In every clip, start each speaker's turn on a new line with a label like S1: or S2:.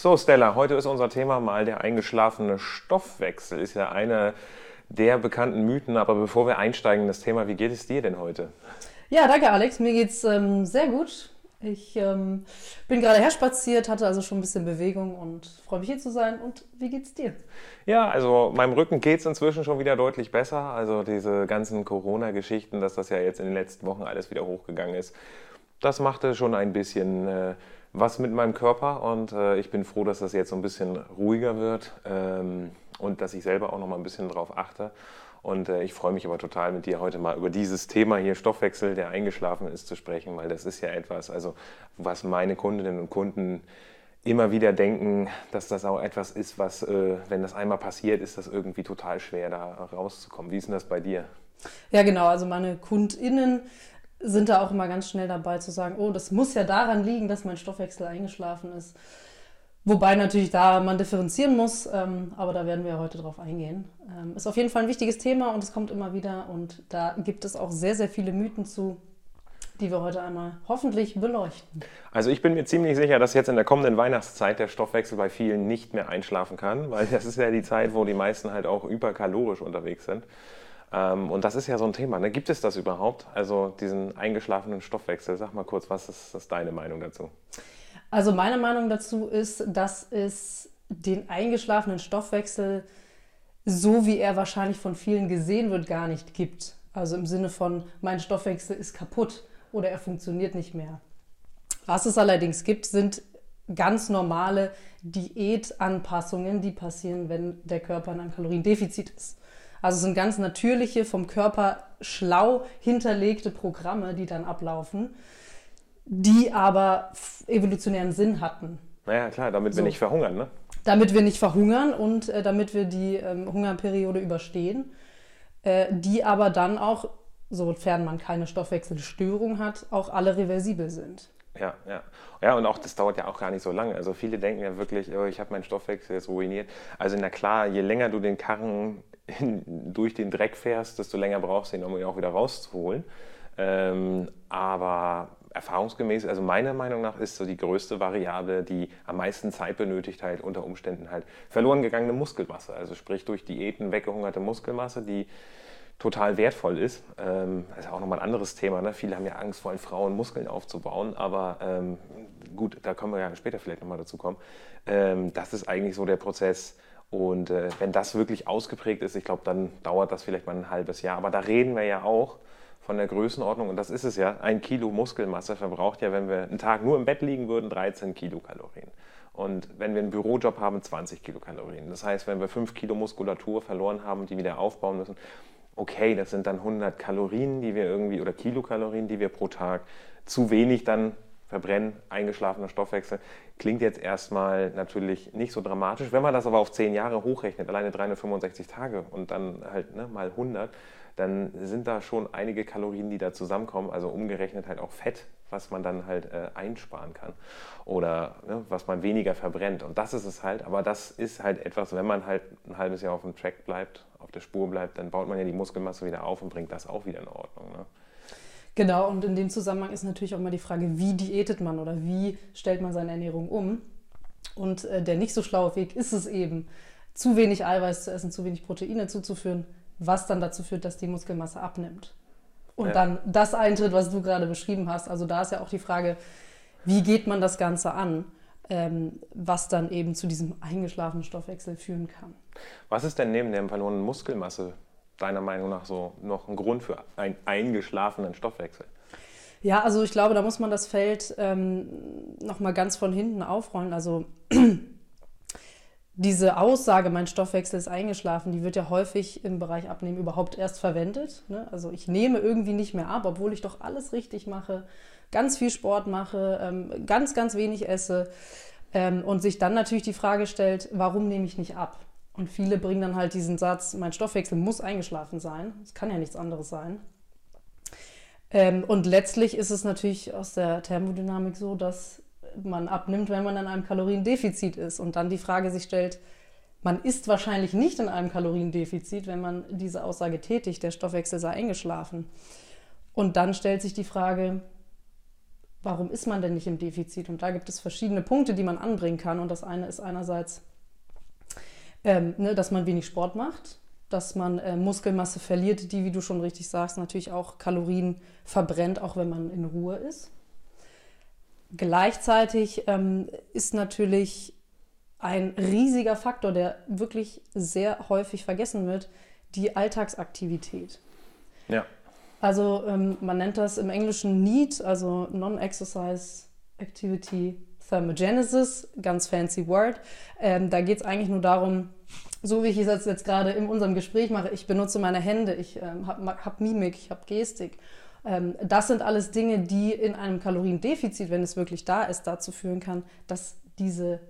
S1: So, Stella, heute ist unser Thema mal der eingeschlafene Stoffwechsel. Ist ja einer der bekannten Mythen. Aber bevor wir einsteigen in das Thema, wie geht es dir denn heute?
S2: Ja, danke, Alex. Mir geht's ähm, sehr gut. Ich ähm, bin gerade herspaziert, hatte also schon ein bisschen Bewegung und freue mich hier zu sein. Und wie geht's dir?
S1: Ja, also meinem Rücken geht es inzwischen schon wieder deutlich besser. Also diese ganzen Corona-Geschichten, dass das ja jetzt in den letzten Wochen alles wieder hochgegangen ist, das machte schon ein bisschen äh, was mit meinem Körper und äh, ich bin froh, dass das jetzt so ein bisschen ruhiger wird ähm, und dass ich selber auch noch mal ein bisschen drauf achte. Und äh, ich freue mich aber total mit dir heute mal über dieses Thema hier Stoffwechsel, der eingeschlafen ist, zu sprechen, weil das ist ja etwas, also was meine Kundinnen und Kunden immer wieder denken, dass das auch etwas ist, was, äh, wenn das einmal passiert, ist das irgendwie total schwer, da rauszukommen. Wie ist denn das bei dir?
S2: Ja, genau. Also meine KundInnen sind da auch immer ganz schnell dabei zu sagen, oh, das muss ja daran liegen, dass mein Stoffwechsel eingeschlafen ist. Wobei natürlich da man differenzieren muss, ähm, aber da werden wir heute drauf eingehen. Ähm, ist auf jeden Fall ein wichtiges Thema und es kommt immer wieder und da gibt es auch sehr, sehr viele Mythen zu, die wir heute einmal hoffentlich beleuchten.
S1: Also ich bin mir ziemlich sicher, dass jetzt in der kommenden Weihnachtszeit der Stoffwechsel bei vielen nicht mehr einschlafen kann, weil das ist ja die Zeit, wo die meisten halt auch überkalorisch unterwegs sind. Ähm, und das ist ja so ein Thema. Ne? Gibt es das überhaupt? Also diesen eingeschlafenen Stoffwechsel. Sag mal kurz, was ist, ist deine Meinung dazu?
S2: Also meine Meinung dazu ist, dass es den eingeschlafenen Stoffwechsel, so wie er wahrscheinlich von vielen gesehen wird, gar nicht gibt. Also im Sinne von, mein Stoffwechsel ist kaputt oder er funktioniert nicht mehr. Was es allerdings gibt, sind ganz normale Diätanpassungen, die passieren, wenn der Körper in einem Kaloriendefizit ist. Also es sind ganz natürliche, vom Körper schlau hinterlegte Programme, die dann ablaufen, die aber evolutionären Sinn hatten.
S1: Naja, klar, damit so. wir nicht verhungern, ne?
S2: Damit wir nicht verhungern und äh, damit wir die ähm, Hungerperiode überstehen, äh, die aber dann auch, sofern man keine Stoffwechselstörung hat, auch alle reversibel sind.
S1: Ja, ja. Ja, und auch das dauert ja auch gar nicht so lange. Also viele denken ja wirklich, oh, ich habe meinen Stoffwechsel jetzt ruiniert. Also na klar, je länger du den Karren durch den Dreck fährst, desto länger brauchst du ihn, um ihn auch wieder rauszuholen. Ähm, aber erfahrungsgemäß, also meiner Meinung nach ist so die größte Variable, die am meisten Zeit benötigt, halt unter Umständen halt verloren gegangene Muskelmasse. Also sprich durch Diäten weggehungerte Muskelmasse, die total wertvoll ist. Ähm, das ist auch nochmal ein anderes Thema. Ne? Viele haben ja Angst vor, Frauen Muskeln aufzubauen, aber ähm, gut, da können wir ja später vielleicht nochmal dazu kommen. Ähm, das ist eigentlich so der Prozess, und äh, wenn das wirklich ausgeprägt ist, ich glaube, dann dauert das vielleicht mal ein halbes Jahr. Aber da reden wir ja auch von der Größenordnung, und das ist es ja, ein Kilo Muskelmasse verbraucht ja, wenn wir einen Tag nur im Bett liegen würden, 13 Kilokalorien. Und wenn wir einen Bürojob haben, 20 Kilokalorien. Das heißt, wenn wir 5 Kilo Muskulatur verloren haben die wieder aufbauen müssen, okay, das sind dann 100 Kalorien, die wir irgendwie, oder Kilokalorien, die wir pro Tag zu wenig dann verbrennen, eingeschlafener Stoffwechsel. Klingt jetzt erstmal natürlich nicht so dramatisch. Wenn man das aber auf 10 Jahre hochrechnet, alleine 365 Tage und dann halt ne, mal 100, dann sind da schon einige Kalorien, die da zusammenkommen. Also umgerechnet halt auch Fett, was man dann halt äh, einsparen kann oder ne, was man weniger verbrennt. Und das ist es halt. Aber das ist halt etwas, wenn man halt ein halbes Jahr auf dem Track bleibt, auf der Spur bleibt, dann baut man ja die Muskelmasse wieder auf und bringt das auch wieder in Ordnung. Ne?
S2: Genau, und in dem Zusammenhang ist natürlich auch mal die Frage, wie diätet man oder wie stellt man seine Ernährung um? Und äh, der nicht so schlaue Weg ist es eben, zu wenig Eiweiß zu essen, zu wenig Proteine zuzuführen, was dann dazu führt, dass die Muskelmasse abnimmt. Und ja. dann das eintritt, was du gerade beschrieben hast. Also da ist ja auch die Frage, wie geht man das Ganze an, ähm, was dann eben zu diesem eingeschlafenen Stoffwechsel führen kann.
S1: Was ist denn neben der verlorenen Muskelmasse deiner Meinung nach so noch ein Grund für einen eingeschlafenen Stoffwechsel?
S2: Ja, also ich glaube, da muss man das Feld ähm, nochmal ganz von hinten aufrollen. Also diese Aussage, mein Stoffwechsel ist eingeschlafen, die wird ja häufig im Bereich Abnehmen überhaupt erst verwendet. Ne? Also ich nehme irgendwie nicht mehr ab, obwohl ich doch alles richtig mache, ganz viel Sport mache, ähm, ganz, ganz wenig esse ähm, und sich dann natürlich die Frage stellt, warum nehme ich nicht ab? Und viele bringen dann halt diesen Satz, mein Stoffwechsel muss eingeschlafen sein. Es kann ja nichts anderes sein. Ähm, und letztlich ist es natürlich aus der Thermodynamik so, dass man abnimmt, wenn man in einem Kaloriendefizit ist. Und dann die Frage sich stellt, man ist wahrscheinlich nicht in einem Kaloriendefizit, wenn man diese Aussage tätigt, der Stoffwechsel sei eingeschlafen. Und dann stellt sich die Frage, warum ist man denn nicht im Defizit? Und da gibt es verschiedene Punkte, die man anbringen kann. Und das eine ist einerseits, ähm, ne, dass man wenig Sport macht, dass man äh, Muskelmasse verliert, die, wie du schon richtig sagst, natürlich auch Kalorien verbrennt, auch wenn man in Ruhe ist. Gleichzeitig ähm, ist natürlich ein riesiger Faktor, der wirklich sehr häufig vergessen wird, die Alltagsaktivität.
S1: Ja.
S2: Also ähm, man nennt das im Englischen NEAT, also Non-Exercise Activity Thermogenesis, ganz fancy Word. Ähm, da geht es eigentlich nur darum, so wie ich es jetzt gerade in unserem Gespräch mache, ich benutze meine Hände, ich ähm, habe hab Mimik, ich habe Gestik. Ähm, das sind alles Dinge, die in einem Kaloriendefizit, wenn es wirklich da ist, dazu führen kann, dass diese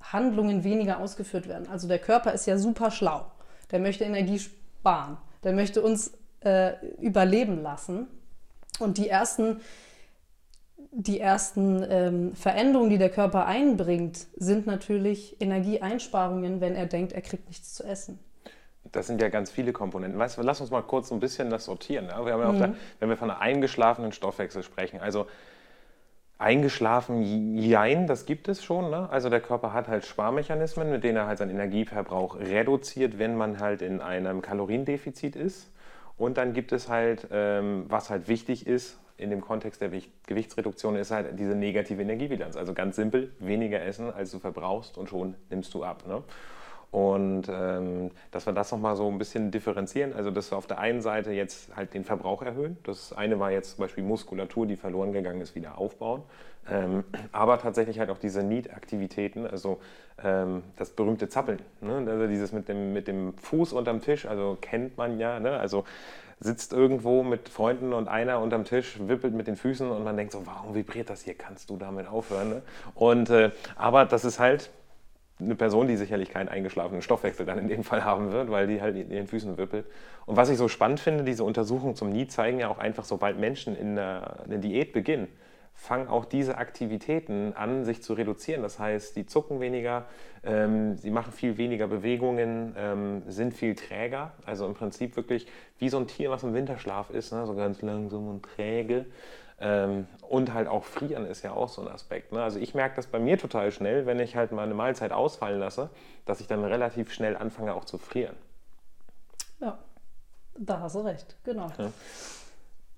S2: Handlungen weniger ausgeführt werden. Also der Körper ist ja super schlau. Der möchte Energie sparen. Der möchte uns äh, überleben lassen. Und die ersten, die ersten ähm, Veränderungen, die der Körper einbringt, sind natürlich Energieeinsparungen, wenn er denkt, er kriegt nichts zu essen.
S1: Das sind ja ganz viele Komponenten. Weißt du, lass uns mal kurz ein bisschen das sortieren. Ja? Wir ja mhm. der, wenn wir von einem eingeschlafenen Stoffwechsel sprechen, also Eingeschlafen, jein, das gibt es schon. Ne? Also der Körper hat halt Sparmechanismen, mit denen er halt seinen Energieverbrauch reduziert, wenn man halt in einem Kaloriendefizit ist. Und dann gibt es halt, ähm, was halt wichtig ist in dem Kontext der Gewichtsreduktion, ist halt diese negative Energiebilanz. Also ganz simpel, weniger essen, als du verbrauchst und schon nimmst du ab. Ne? Und ähm, dass wir das nochmal so ein bisschen differenzieren, also dass wir auf der einen Seite jetzt halt den Verbrauch erhöhen. Das eine war jetzt zum Beispiel Muskulatur, die verloren gegangen ist, wieder aufbauen. Ähm, aber tatsächlich halt auch diese Need-Aktivitäten, also ähm, das berühmte Zappeln. Ne? Also dieses mit dem, mit dem Fuß unterm Tisch, also kennt man ja. Ne? Also sitzt irgendwo mit Freunden und einer unterm Tisch wippelt mit den Füßen und man denkt so, warum vibriert das hier? Kannst du damit aufhören? Ne? Und, äh, aber das ist halt eine Person, die sicherlich keinen eingeschlafenen Stoffwechsel dann in dem Fall haben wird, weil die halt in den Füßen wippelt. Und was ich so spannend finde, diese Untersuchungen zum Nie zeigen ja auch einfach, sobald Menschen in eine Diät beginnen, fangen auch diese Aktivitäten an, sich zu reduzieren. Das heißt, die zucken weniger, ähm, sie machen viel weniger Bewegungen, ähm, sind viel träger. Also im Prinzip wirklich wie so ein Tier, was im Winterschlaf ist, ne? so ganz langsam und träge. Ähm, und halt auch frieren ist ja auch so ein Aspekt. Ne? Also ich merke das bei mir total schnell, wenn ich halt mal eine Mahlzeit ausfallen lasse, dass ich dann relativ schnell anfange auch zu frieren.
S2: Ja, da hast du recht, genau. Ja.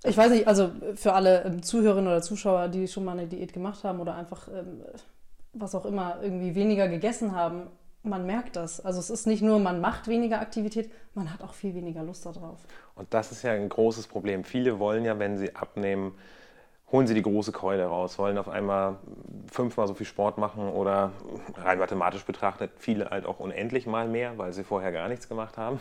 S2: Ich weiß nicht, also für alle ähm, Zuhörerinnen oder Zuschauer, die schon mal eine Diät gemacht haben oder einfach ähm, was auch immer irgendwie weniger gegessen haben, man merkt das. Also es ist nicht nur, man macht weniger Aktivität, man hat auch viel weniger Lust darauf.
S1: Und das ist ja ein großes Problem. Viele wollen ja, wenn sie abnehmen, holen sie die große Keule raus, wollen auf einmal fünfmal so viel Sport machen oder rein mathematisch betrachtet viele halt auch unendlich mal mehr, weil sie vorher gar nichts gemacht haben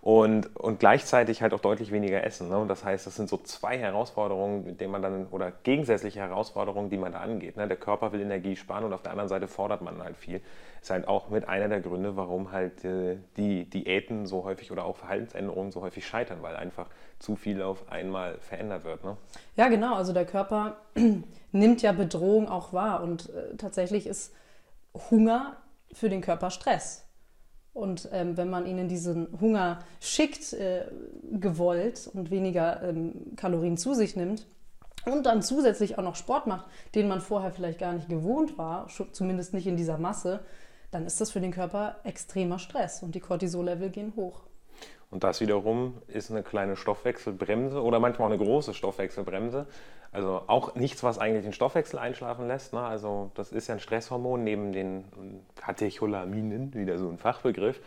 S1: und, und gleichzeitig halt auch deutlich weniger essen. Ne? Und das heißt, das sind so zwei Herausforderungen, mit denen man dann, oder gegensätzliche Herausforderungen, die man da angeht. Ne? Der Körper will Energie sparen und auf der anderen Seite fordert man halt viel. Ist halt auch mit einer der Gründe, warum halt äh, die Diäten so häufig oder auch Verhaltensänderungen so häufig scheitern, weil einfach zu viel auf einmal verändert wird. Ne?
S2: Ja, genau. Also der Körper nimmt ja Bedrohung auch wahr und äh, tatsächlich ist Hunger für den Körper Stress. Und ähm, wenn man ihnen diesen Hunger schickt, äh, gewollt und weniger ähm, Kalorien zu sich nimmt und dann zusätzlich auch noch Sport macht, den man vorher vielleicht gar nicht gewohnt war, zumindest nicht in dieser Masse, dann ist das für den Körper extremer Stress und die Cortisol-Level gehen hoch.
S1: Und das wiederum ist eine kleine Stoffwechselbremse oder manchmal auch eine große Stoffwechselbremse. Also auch nichts, was eigentlich den Stoffwechsel einschlafen lässt. Ne? Also das ist ja ein Stresshormon neben den Katecholaminen, wieder so ein Fachbegriff,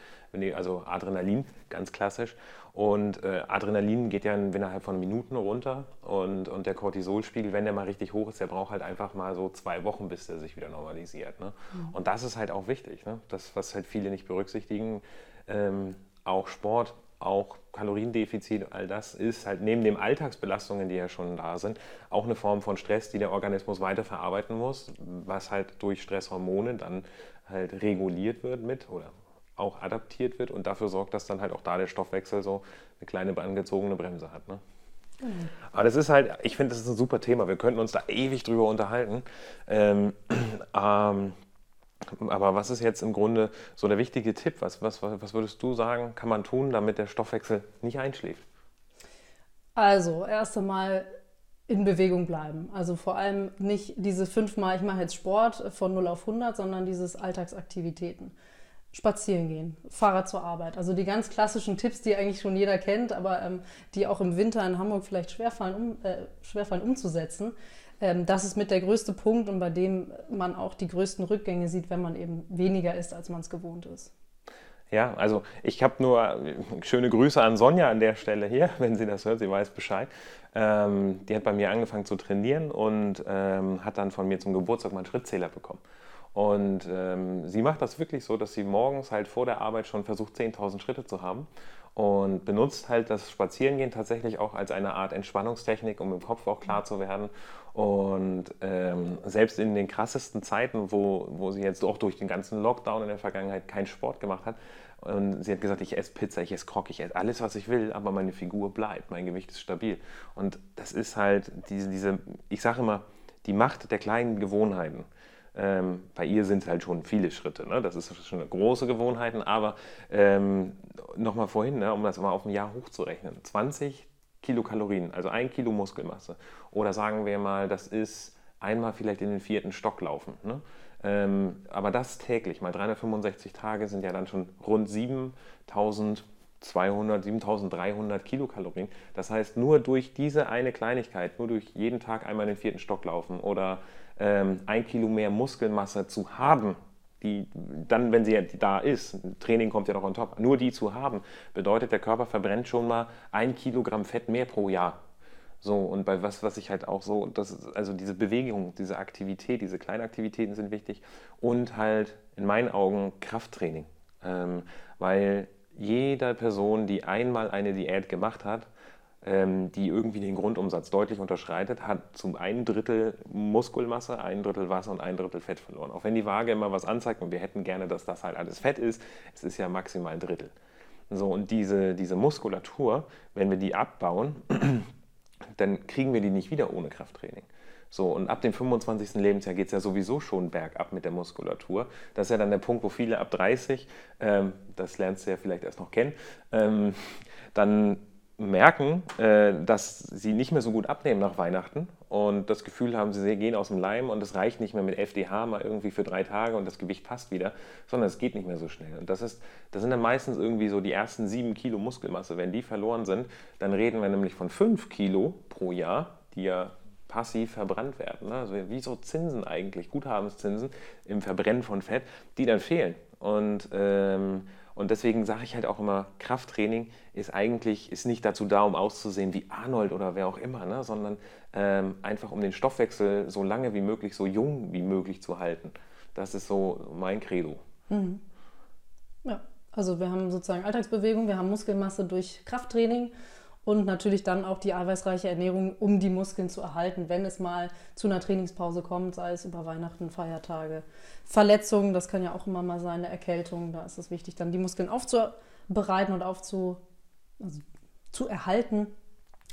S1: also Adrenalin, ganz klassisch. Und äh, Adrenalin geht ja innerhalb von Minuten runter und, und der Cortisolspiegel, wenn der mal richtig hoch ist, der braucht halt einfach mal so zwei Wochen, bis der sich wieder normalisiert. Ne? Mhm. Und das ist halt auch wichtig, ne? das, was halt viele nicht berücksichtigen. Ähm, auch Sport auch Kaloriendefizit, all das ist halt neben den Alltagsbelastungen, die ja schon da sind, auch eine Form von Stress, die der Organismus weiterverarbeiten muss, was halt durch Stresshormone dann halt reguliert wird mit oder auch adaptiert wird und dafür sorgt, dass dann halt auch da der Stoffwechsel so eine kleine angezogene Bremse hat. Ne? Mhm. Aber das ist halt, ich finde, das ist ein super Thema. Wir könnten uns da ewig drüber unterhalten. Ähm, ähm, aber was ist jetzt im Grunde so der wichtige Tipp? Was, was, was würdest du sagen, kann man tun, damit der Stoffwechsel nicht einschläft?
S2: Also, erst einmal in Bewegung bleiben. Also vor allem nicht diese fünfmal, ich mache jetzt Sport von 0 auf 100, sondern dieses Alltagsaktivitäten. Spazieren gehen, Fahrrad zur Arbeit. Also die ganz klassischen Tipps, die eigentlich schon jeder kennt, aber ähm, die auch im Winter in Hamburg vielleicht schwerfallen, um, äh, schwerfallen umzusetzen. Ähm, das ist mit der größte Punkt und bei dem man auch die größten Rückgänge sieht, wenn man eben weniger isst, als man es gewohnt ist.
S1: Ja, also ich habe nur äh, schöne Grüße an Sonja an der Stelle hier, wenn sie das hört, sie weiß Bescheid. Ähm, die hat bei mir angefangen zu trainieren und ähm, hat dann von mir zum Geburtstag mal einen Schrittzähler bekommen. Und ähm, sie macht das wirklich so, dass sie morgens halt vor der Arbeit schon versucht, 10.000 Schritte zu haben und benutzt halt das Spazierengehen tatsächlich auch als eine Art Entspannungstechnik, um im Kopf auch klar zu werden. Und ähm, selbst in den krassesten Zeiten, wo, wo sie jetzt auch durch den ganzen Lockdown in der Vergangenheit keinen Sport gemacht hat, und sie hat gesagt, ich esse Pizza, ich esse Krog, ich esse alles, was ich will, aber meine Figur bleibt, mein Gewicht ist stabil. Und das ist halt diese, diese ich sage immer, die Macht der kleinen Gewohnheiten. Ähm, bei ihr sind es halt schon viele Schritte. Ne? Das ist schon eine große Gewohnheiten. Aber ähm, nochmal vorhin, ne, um das mal auf ein Jahr hochzurechnen: 20 Kilokalorien, also ein Kilo Muskelmasse. Oder sagen wir mal, das ist einmal vielleicht in den vierten Stock laufen. Ne? Ähm, aber das täglich, mal 365 Tage sind ja dann schon rund 7200, 7300 Kilokalorien. Das heißt, nur durch diese eine Kleinigkeit, nur durch jeden Tag einmal in den vierten Stock laufen oder ähm, ein Kilo mehr Muskelmasse zu haben, die dann, wenn sie da ist, Training kommt ja noch on top, nur die zu haben, bedeutet, der Körper verbrennt schon mal ein Kilogramm Fett mehr pro Jahr. So, und bei was, was ich halt auch so, das also diese Bewegung, diese Aktivität, diese kleinen Aktivitäten sind wichtig und halt in meinen Augen Krafttraining. Ähm, weil jede Person, die einmal eine Diät gemacht hat, die irgendwie den Grundumsatz deutlich unterschreitet, hat zum einen Drittel Muskelmasse, ein Drittel Wasser und ein Drittel Fett verloren. Auch wenn die Waage immer was anzeigt und wir hätten gerne, dass das halt alles Fett ist, es ist ja maximal ein Drittel. So, und diese, diese Muskulatur, wenn wir die abbauen, dann kriegen wir die nicht wieder ohne Krafttraining. So, und ab dem 25. Lebensjahr geht es ja sowieso schon bergab mit der Muskulatur. Das ist ja dann der Punkt, wo viele ab 30, ähm, das lernst du ja vielleicht erst noch kennen, ähm, dann merken, äh, dass sie nicht mehr so gut abnehmen nach Weihnachten und das Gefühl haben, sie gehen aus dem Leim und es reicht nicht mehr mit FDH mal irgendwie für drei Tage und das Gewicht passt wieder, sondern es geht nicht mehr so schnell. Und das, ist, das sind dann meistens irgendwie so die ersten sieben Kilo Muskelmasse. Wenn die verloren sind, dann reden wir nämlich von fünf Kilo pro Jahr, die ja passiv verbrannt werden. Ne? Also wie so Zinsen eigentlich, Guthabenszinsen im Verbrennen von Fett, die dann fehlen. Und ähm, und deswegen sage ich halt auch immer, Krafttraining ist eigentlich ist nicht dazu da, um auszusehen wie Arnold oder wer auch immer, ne? sondern ähm, einfach um den Stoffwechsel so lange wie möglich, so jung wie möglich zu halten. Das ist so mein Credo. Mhm.
S2: Ja, also wir haben sozusagen Alltagsbewegung, wir haben Muskelmasse durch Krafttraining und natürlich dann auch die eiweißreiche Ernährung, um die Muskeln zu erhalten, wenn es mal zu einer Trainingspause kommt, sei es über Weihnachten, Feiertage, Verletzungen, das kann ja auch immer mal sein, eine Erkältung, da ist es wichtig, dann die Muskeln aufzubereiten und aufzu, also zu erhalten,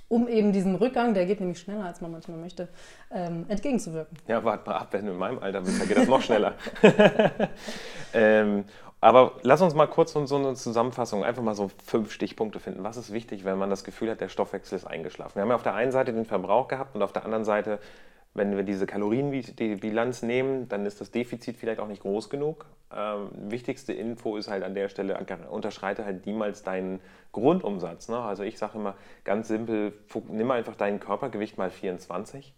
S2: um eben diesen Rückgang, der geht nämlich schneller, als man manchmal möchte, ähm, entgegenzuwirken.
S1: Ja, warte mal ab, wenn du in meinem Alter bist, dann geht das noch schneller. ähm, aber lass uns mal kurz so eine Zusammenfassung, einfach mal so fünf Stichpunkte finden. Was ist wichtig, wenn man das Gefühl hat, der Stoffwechsel ist eingeschlafen? Wir haben ja auf der einen Seite den Verbrauch gehabt und auf der anderen Seite, wenn wir diese Kalorienbilanz nehmen, dann ist das Defizit vielleicht auch nicht groß genug. Ähm, wichtigste Info ist halt an der Stelle, unterschreite halt niemals deinen Grundumsatz. Ne? Also ich sage immer ganz simpel, nimm einfach dein Körpergewicht mal 24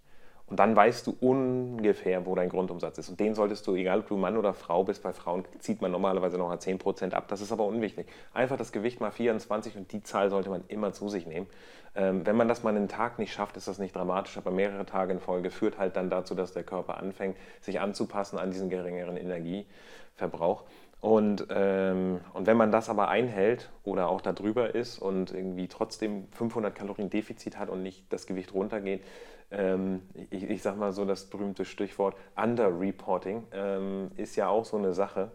S1: und dann weißt du ungefähr, wo dein Grundumsatz ist. Und den solltest du, egal ob du Mann oder Frau bist, bei Frauen zieht man normalerweise noch 10% ab. Das ist aber unwichtig. Einfach das Gewicht mal 24 und die Zahl sollte man immer zu sich nehmen. Ähm, wenn man das mal einen Tag nicht schafft, ist das nicht dramatisch, aber mehrere Tage in Folge führt halt dann dazu, dass der Körper anfängt, sich anzupassen an diesen geringeren Energieverbrauch. Und, ähm, und wenn man das aber einhält oder auch darüber ist und irgendwie trotzdem 500 Kalorien Defizit hat und nicht das Gewicht runtergeht, ähm, ich, ich sage mal so das berühmte Stichwort Underreporting ähm, ist ja auch so eine Sache.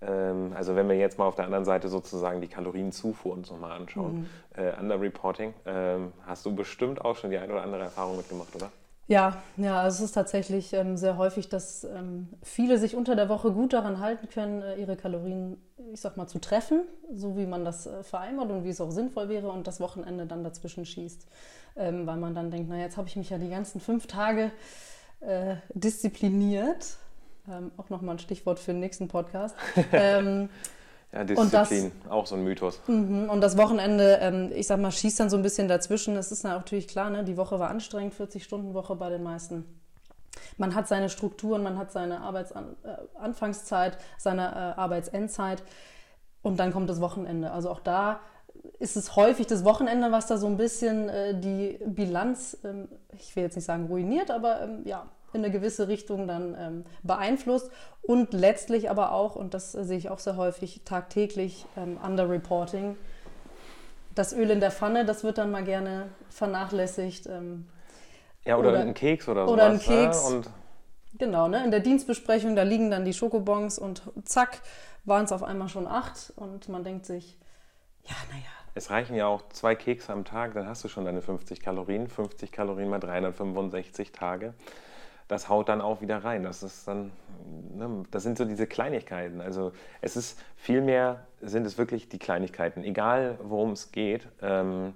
S1: Ähm, also wenn wir jetzt mal auf der anderen Seite sozusagen die Kalorienzufuhr uns nochmal anschauen, mhm. äh, Underreporting, ähm, hast du bestimmt auch schon die eine oder andere Erfahrung mitgemacht, oder?
S2: Ja, ja, also es ist tatsächlich ähm, sehr häufig, dass ähm, viele sich unter der Woche gut daran halten können, äh, ihre Kalorien, ich sag mal, zu treffen, so wie man das äh, vereinbart und wie es auch sinnvoll wäre und das Wochenende dann dazwischen schießt. Ähm, weil man dann denkt, naja, jetzt habe ich mich ja die ganzen fünf Tage äh, diszipliniert. Ähm, auch nochmal ein Stichwort für den nächsten Podcast.
S1: Ja, Disziplin, das, auch so ein Mythos.
S2: Mhm, und das Wochenende, ähm, ich sag mal, schießt dann so ein bisschen dazwischen. Es ist natürlich klar, ne? die Woche war anstrengend, 40-Stunden-Woche bei den meisten. Man hat seine Strukturen, man hat seine Arbeitsanfangszeit, äh, seine äh, Arbeitsendzeit und dann kommt das Wochenende. Also auch da ist es häufig das Wochenende, was da so ein bisschen äh, die Bilanz, ähm, ich will jetzt nicht sagen ruiniert, aber ähm, ja, in eine gewisse Richtung dann ähm, beeinflusst und letztlich aber auch, und das äh, sehe ich auch sehr häufig, tagtäglich ähm, Underreporting. Das Öl in der Pfanne, das wird dann mal gerne vernachlässigt. Ähm,
S1: ja, oder, oder ein Keks oder so.
S2: Oder ein ne? Keks. Ne? genau, ne? in der Dienstbesprechung, da liegen dann die Schokobons und zack, waren es auf einmal schon acht und man denkt sich, ja, naja.
S1: Es reichen ja auch zwei Kekse am Tag, dann hast du schon deine 50 Kalorien. 50 Kalorien mal 365 Tage das haut dann auch wieder rein. Das ist dann, ne, das sind so diese Kleinigkeiten. Also es ist vielmehr, sind es wirklich die Kleinigkeiten, egal worum es geht. Ähm,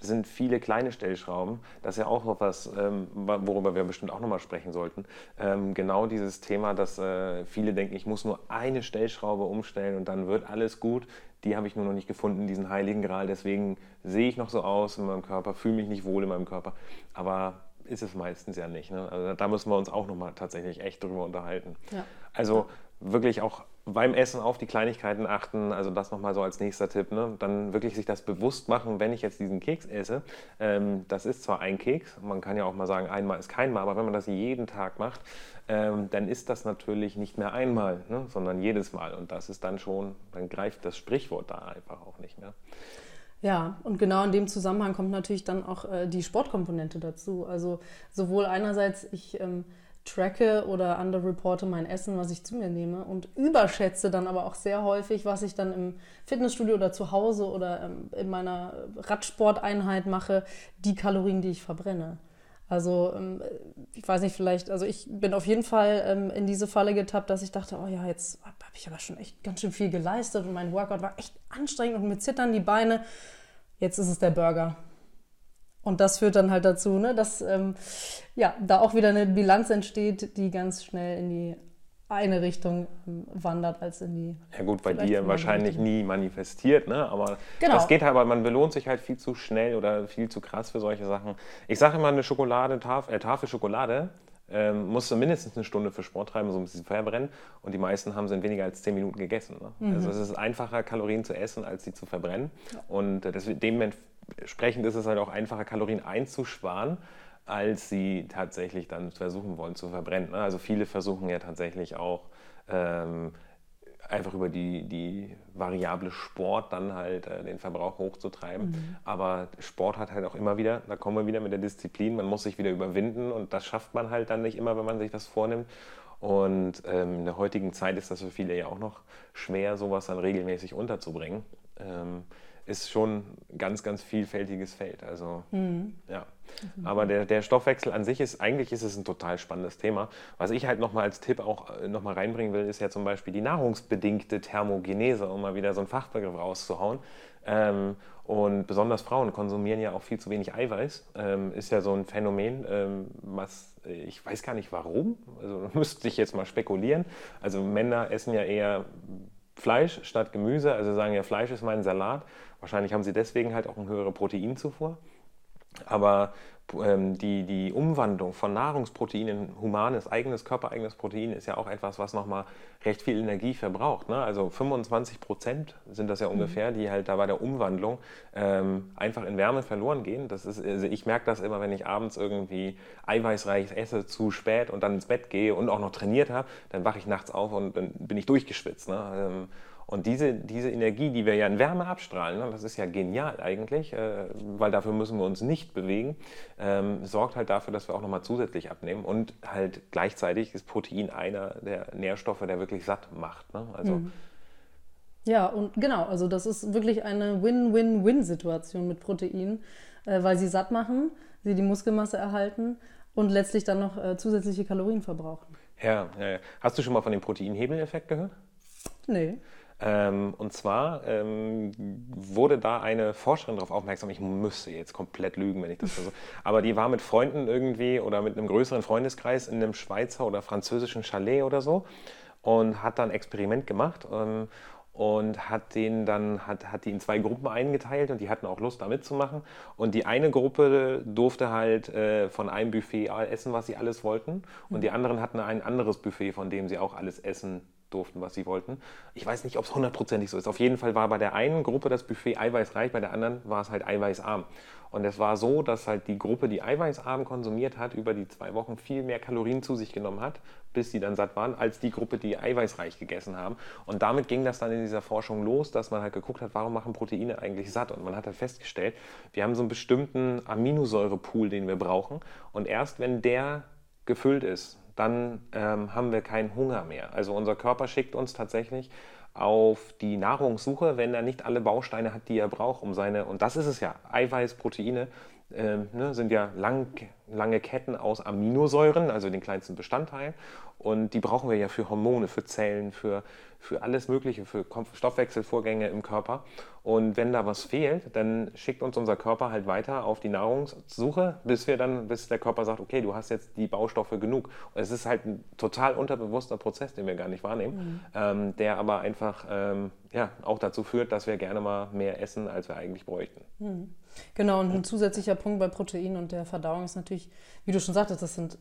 S1: sind viele kleine Stellschrauben. Das ist ja auch noch was, ähm, worüber wir bestimmt auch nochmal sprechen sollten. Ähm, genau dieses Thema, dass äh, viele denken, ich muss nur eine Stellschraube umstellen und dann wird alles gut. Die habe ich nur noch nicht gefunden, diesen heiligen Gral. Deswegen sehe ich noch so aus in meinem Körper, fühle mich nicht wohl in meinem Körper. Aber ist es meistens ja nicht. Ne? Also da müssen wir uns auch nochmal tatsächlich echt drüber unterhalten. Ja. Also wirklich auch beim Essen auf die Kleinigkeiten achten, also das nochmal so als nächster Tipp, ne? dann wirklich sich das bewusst machen, wenn ich jetzt diesen Keks esse, ähm, das ist zwar ein Keks, man kann ja auch mal sagen, einmal ist kein Mal, aber wenn man das jeden Tag macht, ähm, dann ist das natürlich nicht mehr einmal, ne? sondern jedes Mal und das ist dann schon, dann greift das Sprichwort da einfach auch nicht mehr.
S2: Ja, und genau in dem Zusammenhang kommt natürlich dann auch äh, die Sportkomponente dazu. Also sowohl einerseits ich ähm, tracke oder underreporte mein Essen, was ich zu mir nehme und überschätze dann aber auch sehr häufig, was ich dann im Fitnessstudio oder zu Hause oder ähm, in meiner Radsporteinheit mache, die Kalorien, die ich verbrenne. Also ähm, ich weiß nicht, vielleicht, also ich bin auf jeden Fall ähm, in diese Falle getappt, dass ich dachte, oh ja, jetzt habe ich aber schon echt ganz schön viel geleistet und mein Workout war echt anstrengend und mir zittern die Beine. Jetzt ist es der Burger. Und das führt dann halt dazu, ne, dass ähm, ja, da auch wieder eine Bilanz entsteht, die ganz schnell in die eine Richtung ähm, wandert als in die.
S1: Ja gut, bei dir wahrscheinlich nie manifestiert, ne? Aber genau. das geht halt, aber man belohnt sich halt viel zu schnell oder viel zu krass für solche Sachen. Ich sage immer, eine Schokolade, Tafel, äh, Tafel Schokolade ähm, musst du mindestens eine Stunde für Sport treiben, so ein bisschen verbrennen. Und die meisten haben sie in weniger als zehn Minuten gegessen. Ne? Mhm. Also es ist einfacher, Kalorien zu essen, als sie zu verbrennen. Ja. Und äh, dementsprechend ist es halt auch einfacher, Kalorien einzusparen als sie tatsächlich dann versuchen wollen zu verbrennen. Ne? Also viele versuchen ja tatsächlich auch ähm, einfach über die, die Variable Sport dann halt äh, den Verbrauch hochzutreiben. Mhm. Aber Sport hat halt auch immer wieder, da kommen wir wieder mit der Disziplin, man muss sich wieder überwinden und das schafft man halt dann nicht immer, wenn man sich das vornimmt. Und ähm, in der heutigen Zeit ist das für viele ja auch noch schwer, sowas dann regelmäßig unterzubringen. Ähm, ist schon ein ganz, ganz vielfältiges Feld. Also, mhm. ja. Aber der, der Stoffwechsel an sich ist, eigentlich ist es ein total spannendes Thema. Was ich halt nochmal als Tipp auch äh, nochmal reinbringen will, ist ja zum Beispiel die nahrungsbedingte Thermogenese, um mal wieder so einen Fachbegriff rauszuhauen. Ähm, und besonders Frauen konsumieren ja auch viel zu wenig Eiweiß. Ähm, ist ja so ein Phänomen, ähm, was ich weiß gar nicht warum. Also müsste ich jetzt mal spekulieren. Also Männer essen ja eher Fleisch statt Gemüse. Also sagen ja, Fleisch ist mein Salat. Wahrscheinlich haben sie deswegen halt auch eine höhere Proteinzufuhr. Aber ähm, die, die Umwandlung von Nahrungsproteinen in humanes, eigenes, körpereigenes Protein ist ja auch etwas, was nochmal recht viel Energie verbraucht. Ne? Also 25 Prozent sind das ja mhm. ungefähr, die halt da bei der Umwandlung ähm, einfach in Wärme verloren gehen. Das ist, also ich merke das immer, wenn ich abends irgendwie eiweißreiches esse, zu spät und dann ins Bett gehe und auch noch trainiert habe, dann wache ich nachts auf und dann bin ich durchgeschwitzt. Ne? Ähm, und diese, diese Energie, die wir ja in Wärme abstrahlen, ne, das ist ja genial eigentlich, äh, weil dafür müssen wir uns nicht bewegen, ähm, sorgt halt dafür, dass wir auch nochmal zusätzlich abnehmen. Und halt gleichzeitig ist Protein einer der Nährstoffe, der wirklich satt macht. Ne? Also, mhm.
S2: Ja, und genau, also das ist wirklich eine Win-Win-Win-Situation mit Protein, äh, weil sie satt machen, sie die Muskelmasse erhalten und letztlich dann noch äh, zusätzliche Kalorien verbrauchen.
S1: Ja, ja, ja. Hast du schon mal von dem Proteinhebeleffekt gehört?
S2: Nee.
S1: Ähm, und zwar ähm, wurde da eine Forscherin darauf aufmerksam, ich müsste jetzt komplett lügen, wenn ich das so, aber die war mit Freunden irgendwie oder mit einem größeren Freundeskreis in einem Schweizer oder französischen Chalet oder so und hat dann ein Experiment gemacht ähm, und hat den dann hat, hat die in zwei Gruppen eingeteilt und die hatten auch Lust da mitzumachen. Und die eine Gruppe durfte halt äh, von einem Buffet essen, was sie alles wollten. Und die anderen hatten ein anderes Buffet, von dem sie auch alles essen durften, was sie wollten. Ich weiß nicht, ob es hundertprozentig so ist. Auf jeden Fall war bei der einen Gruppe das Buffet eiweißreich, bei der anderen war es halt eiweißarm. Und es war so, dass halt die Gruppe, die eiweißarm konsumiert hat, über die zwei Wochen viel mehr Kalorien zu sich genommen hat, bis sie dann satt waren, als die Gruppe, die eiweißreich gegessen haben. Und damit ging das dann in dieser Forschung los, dass man halt geguckt hat, warum machen Proteine eigentlich satt? Und man hat halt festgestellt, wir haben so einen bestimmten Aminosäurepool, den wir brauchen. Und erst wenn der gefüllt ist, dann ähm, haben wir keinen Hunger mehr. Also unser Körper schickt uns tatsächlich auf die Nahrungssuche, wenn er nicht alle Bausteine hat, die er braucht, um seine, und das ist es ja, Eiweiß, Proteine äh, ne, sind ja lang, lange Ketten aus Aminosäuren, also den kleinsten Bestandteilen. Und die brauchen wir ja für Hormone, für Zellen, für, für alles Mögliche, für Stoffwechselvorgänge im Körper. Und wenn da was fehlt, dann schickt uns unser Körper halt weiter auf die Nahrungssuche, bis wir dann, bis der Körper sagt, okay, du hast jetzt die Baustoffe genug. Und es ist halt ein total unterbewusster Prozess, den wir gar nicht wahrnehmen, mhm. ähm, der aber einfach ähm, ja, auch dazu führt, dass wir gerne mal mehr essen, als wir eigentlich bräuchten.
S2: Mhm. Genau, und ein zusätzlicher Punkt bei Protein und der Verdauung ist natürlich, wie du schon sagtest, das sind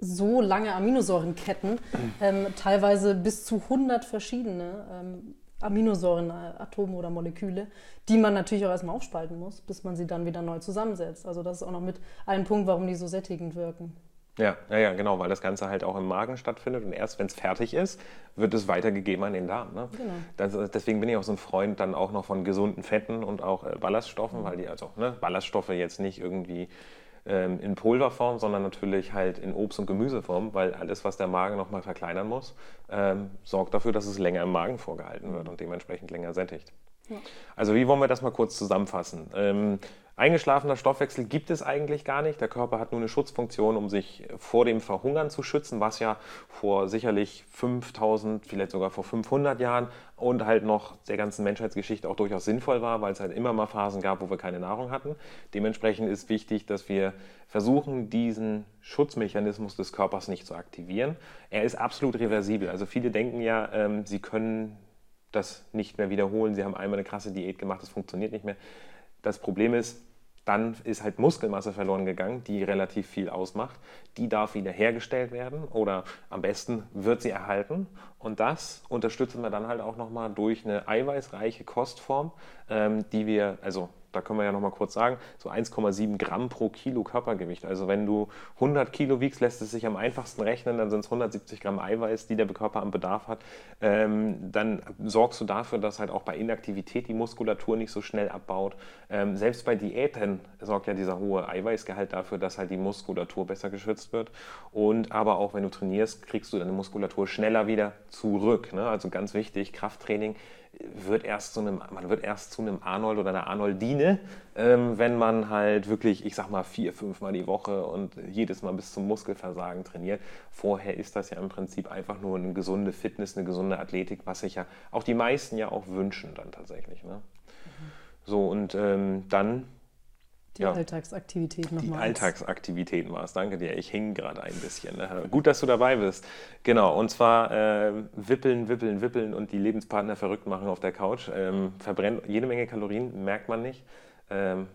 S2: so lange Aminosäurenketten, ähm, teilweise bis zu 100 verschiedene ähm, Aminosäurenatome oder Moleküle, die man natürlich auch erstmal aufspalten muss, bis man sie dann wieder neu zusammensetzt. Also das ist auch noch mit ein Punkt, warum die so sättigend wirken.
S1: Ja, ja, ja, genau, weil das Ganze halt auch im Magen stattfindet und erst wenn es fertig ist, wird es weitergegeben an den Darm. Ne? Genau. Das, deswegen bin ich auch so ein Freund dann auch noch von gesunden Fetten und auch äh, Ballaststoffen, mhm. weil die also ne, Ballaststoffe jetzt nicht irgendwie ähm, in Pulverform, sondern natürlich halt in Obst- und Gemüseform, weil alles, was der Magen nochmal verkleinern muss, ähm, sorgt dafür, dass es länger im Magen vorgehalten wird und dementsprechend länger sättigt. Ja. Also wie wollen wir das mal kurz zusammenfassen? Ähm, Eingeschlafener Stoffwechsel gibt es eigentlich gar nicht. Der Körper hat nur eine Schutzfunktion, um sich vor dem Verhungern zu schützen, was ja vor sicherlich 5000, vielleicht sogar vor 500 Jahren und halt noch der ganzen Menschheitsgeschichte auch durchaus sinnvoll war, weil es halt immer mal Phasen gab, wo wir keine Nahrung hatten. Dementsprechend ist wichtig, dass wir versuchen, diesen Schutzmechanismus des Körpers nicht zu aktivieren. Er ist absolut reversibel. Also viele denken ja, ähm, sie können das nicht mehr wiederholen. Sie haben einmal eine krasse Diät gemacht, das funktioniert nicht mehr. Das Problem ist, dann ist halt Muskelmasse verloren gegangen, die relativ viel ausmacht. Die darf wieder hergestellt werden oder am besten wird sie erhalten. Und das unterstützen wir dann halt auch nochmal durch eine eiweißreiche Kostform, ähm, die wir, also da können wir ja noch mal kurz sagen, so 1,7 Gramm pro Kilo Körpergewicht. Also wenn du 100 Kilo wiegst, lässt es sich am einfachsten rechnen, dann sind es 170 Gramm Eiweiß, die der Körper am Bedarf hat. Ähm, dann sorgst du dafür, dass halt auch bei Inaktivität die Muskulatur nicht so schnell abbaut. Ähm, selbst bei Diäten sorgt ja dieser hohe Eiweißgehalt dafür, dass halt die Muskulatur besser geschützt wird. Und aber auch wenn du trainierst, kriegst du deine Muskulatur schneller wieder zurück. Ne? Also ganz wichtig, Krafttraining wird erst zu einem, man wird erst zu einem Arnold oder einer Arnoldine, ähm, wenn man halt wirklich, ich sag mal, vier, fünf Mal die Woche und jedes Mal bis zum Muskelversagen trainiert. Vorher ist das ja im Prinzip einfach nur eine gesunde Fitness, eine gesunde Athletik, was sich ja auch die meisten ja auch wünschen dann tatsächlich. Ne? Mhm. So, und ähm, dann
S2: die ja. Alltagsaktivitäten
S1: nochmal. Die Alltagsaktivitäten war es, danke dir. Ich hing gerade ein bisschen. Ne? Gut, dass du dabei bist. Genau, und zwar äh, wippeln, wippeln, wippeln und die Lebenspartner verrückt machen auf der Couch. Ähm, verbrennt jede Menge Kalorien, merkt man nicht. Ähm,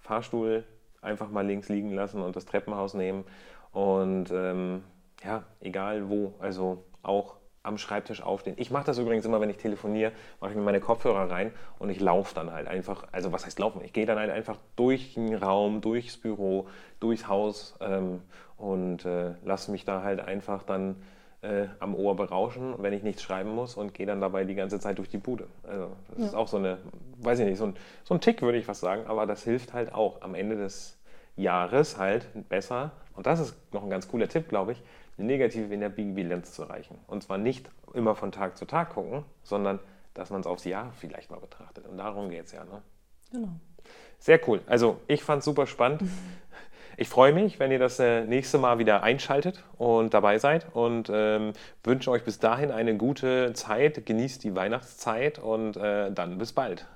S1: Fahrstuhl einfach mal links liegen lassen und das Treppenhaus nehmen. Und ähm, ja, egal wo, also auch am Schreibtisch aufstehen. Ich mache das übrigens immer, wenn ich telefoniere, mache ich mir meine Kopfhörer rein und ich laufe dann halt einfach, also was heißt laufen? Ich gehe dann halt einfach durch den Raum, durchs Büro, durchs Haus ähm, und äh, lasse mich da halt einfach dann äh, am Ohr berauschen, wenn ich nichts schreiben muss und gehe dann dabei die ganze Zeit durch die Bude. Also das ja. ist auch so eine, weiß ich nicht, so ein, so ein Tick würde ich was sagen, aber das hilft halt auch am Ende des Jahres halt besser. Und das ist noch ein ganz cooler Tipp, glaube ich, eine negative Energiebilanz zu erreichen. Und zwar nicht immer von Tag zu Tag gucken, sondern dass man es aufs Jahr vielleicht mal betrachtet. Und darum geht es ja. Ne? Genau. Sehr cool. Also ich fand es super spannend. Ich freue mich, wenn ihr das äh, nächste Mal wieder einschaltet und dabei seid und ähm, wünsche euch bis dahin eine gute Zeit. Genießt die Weihnachtszeit und äh, dann bis bald.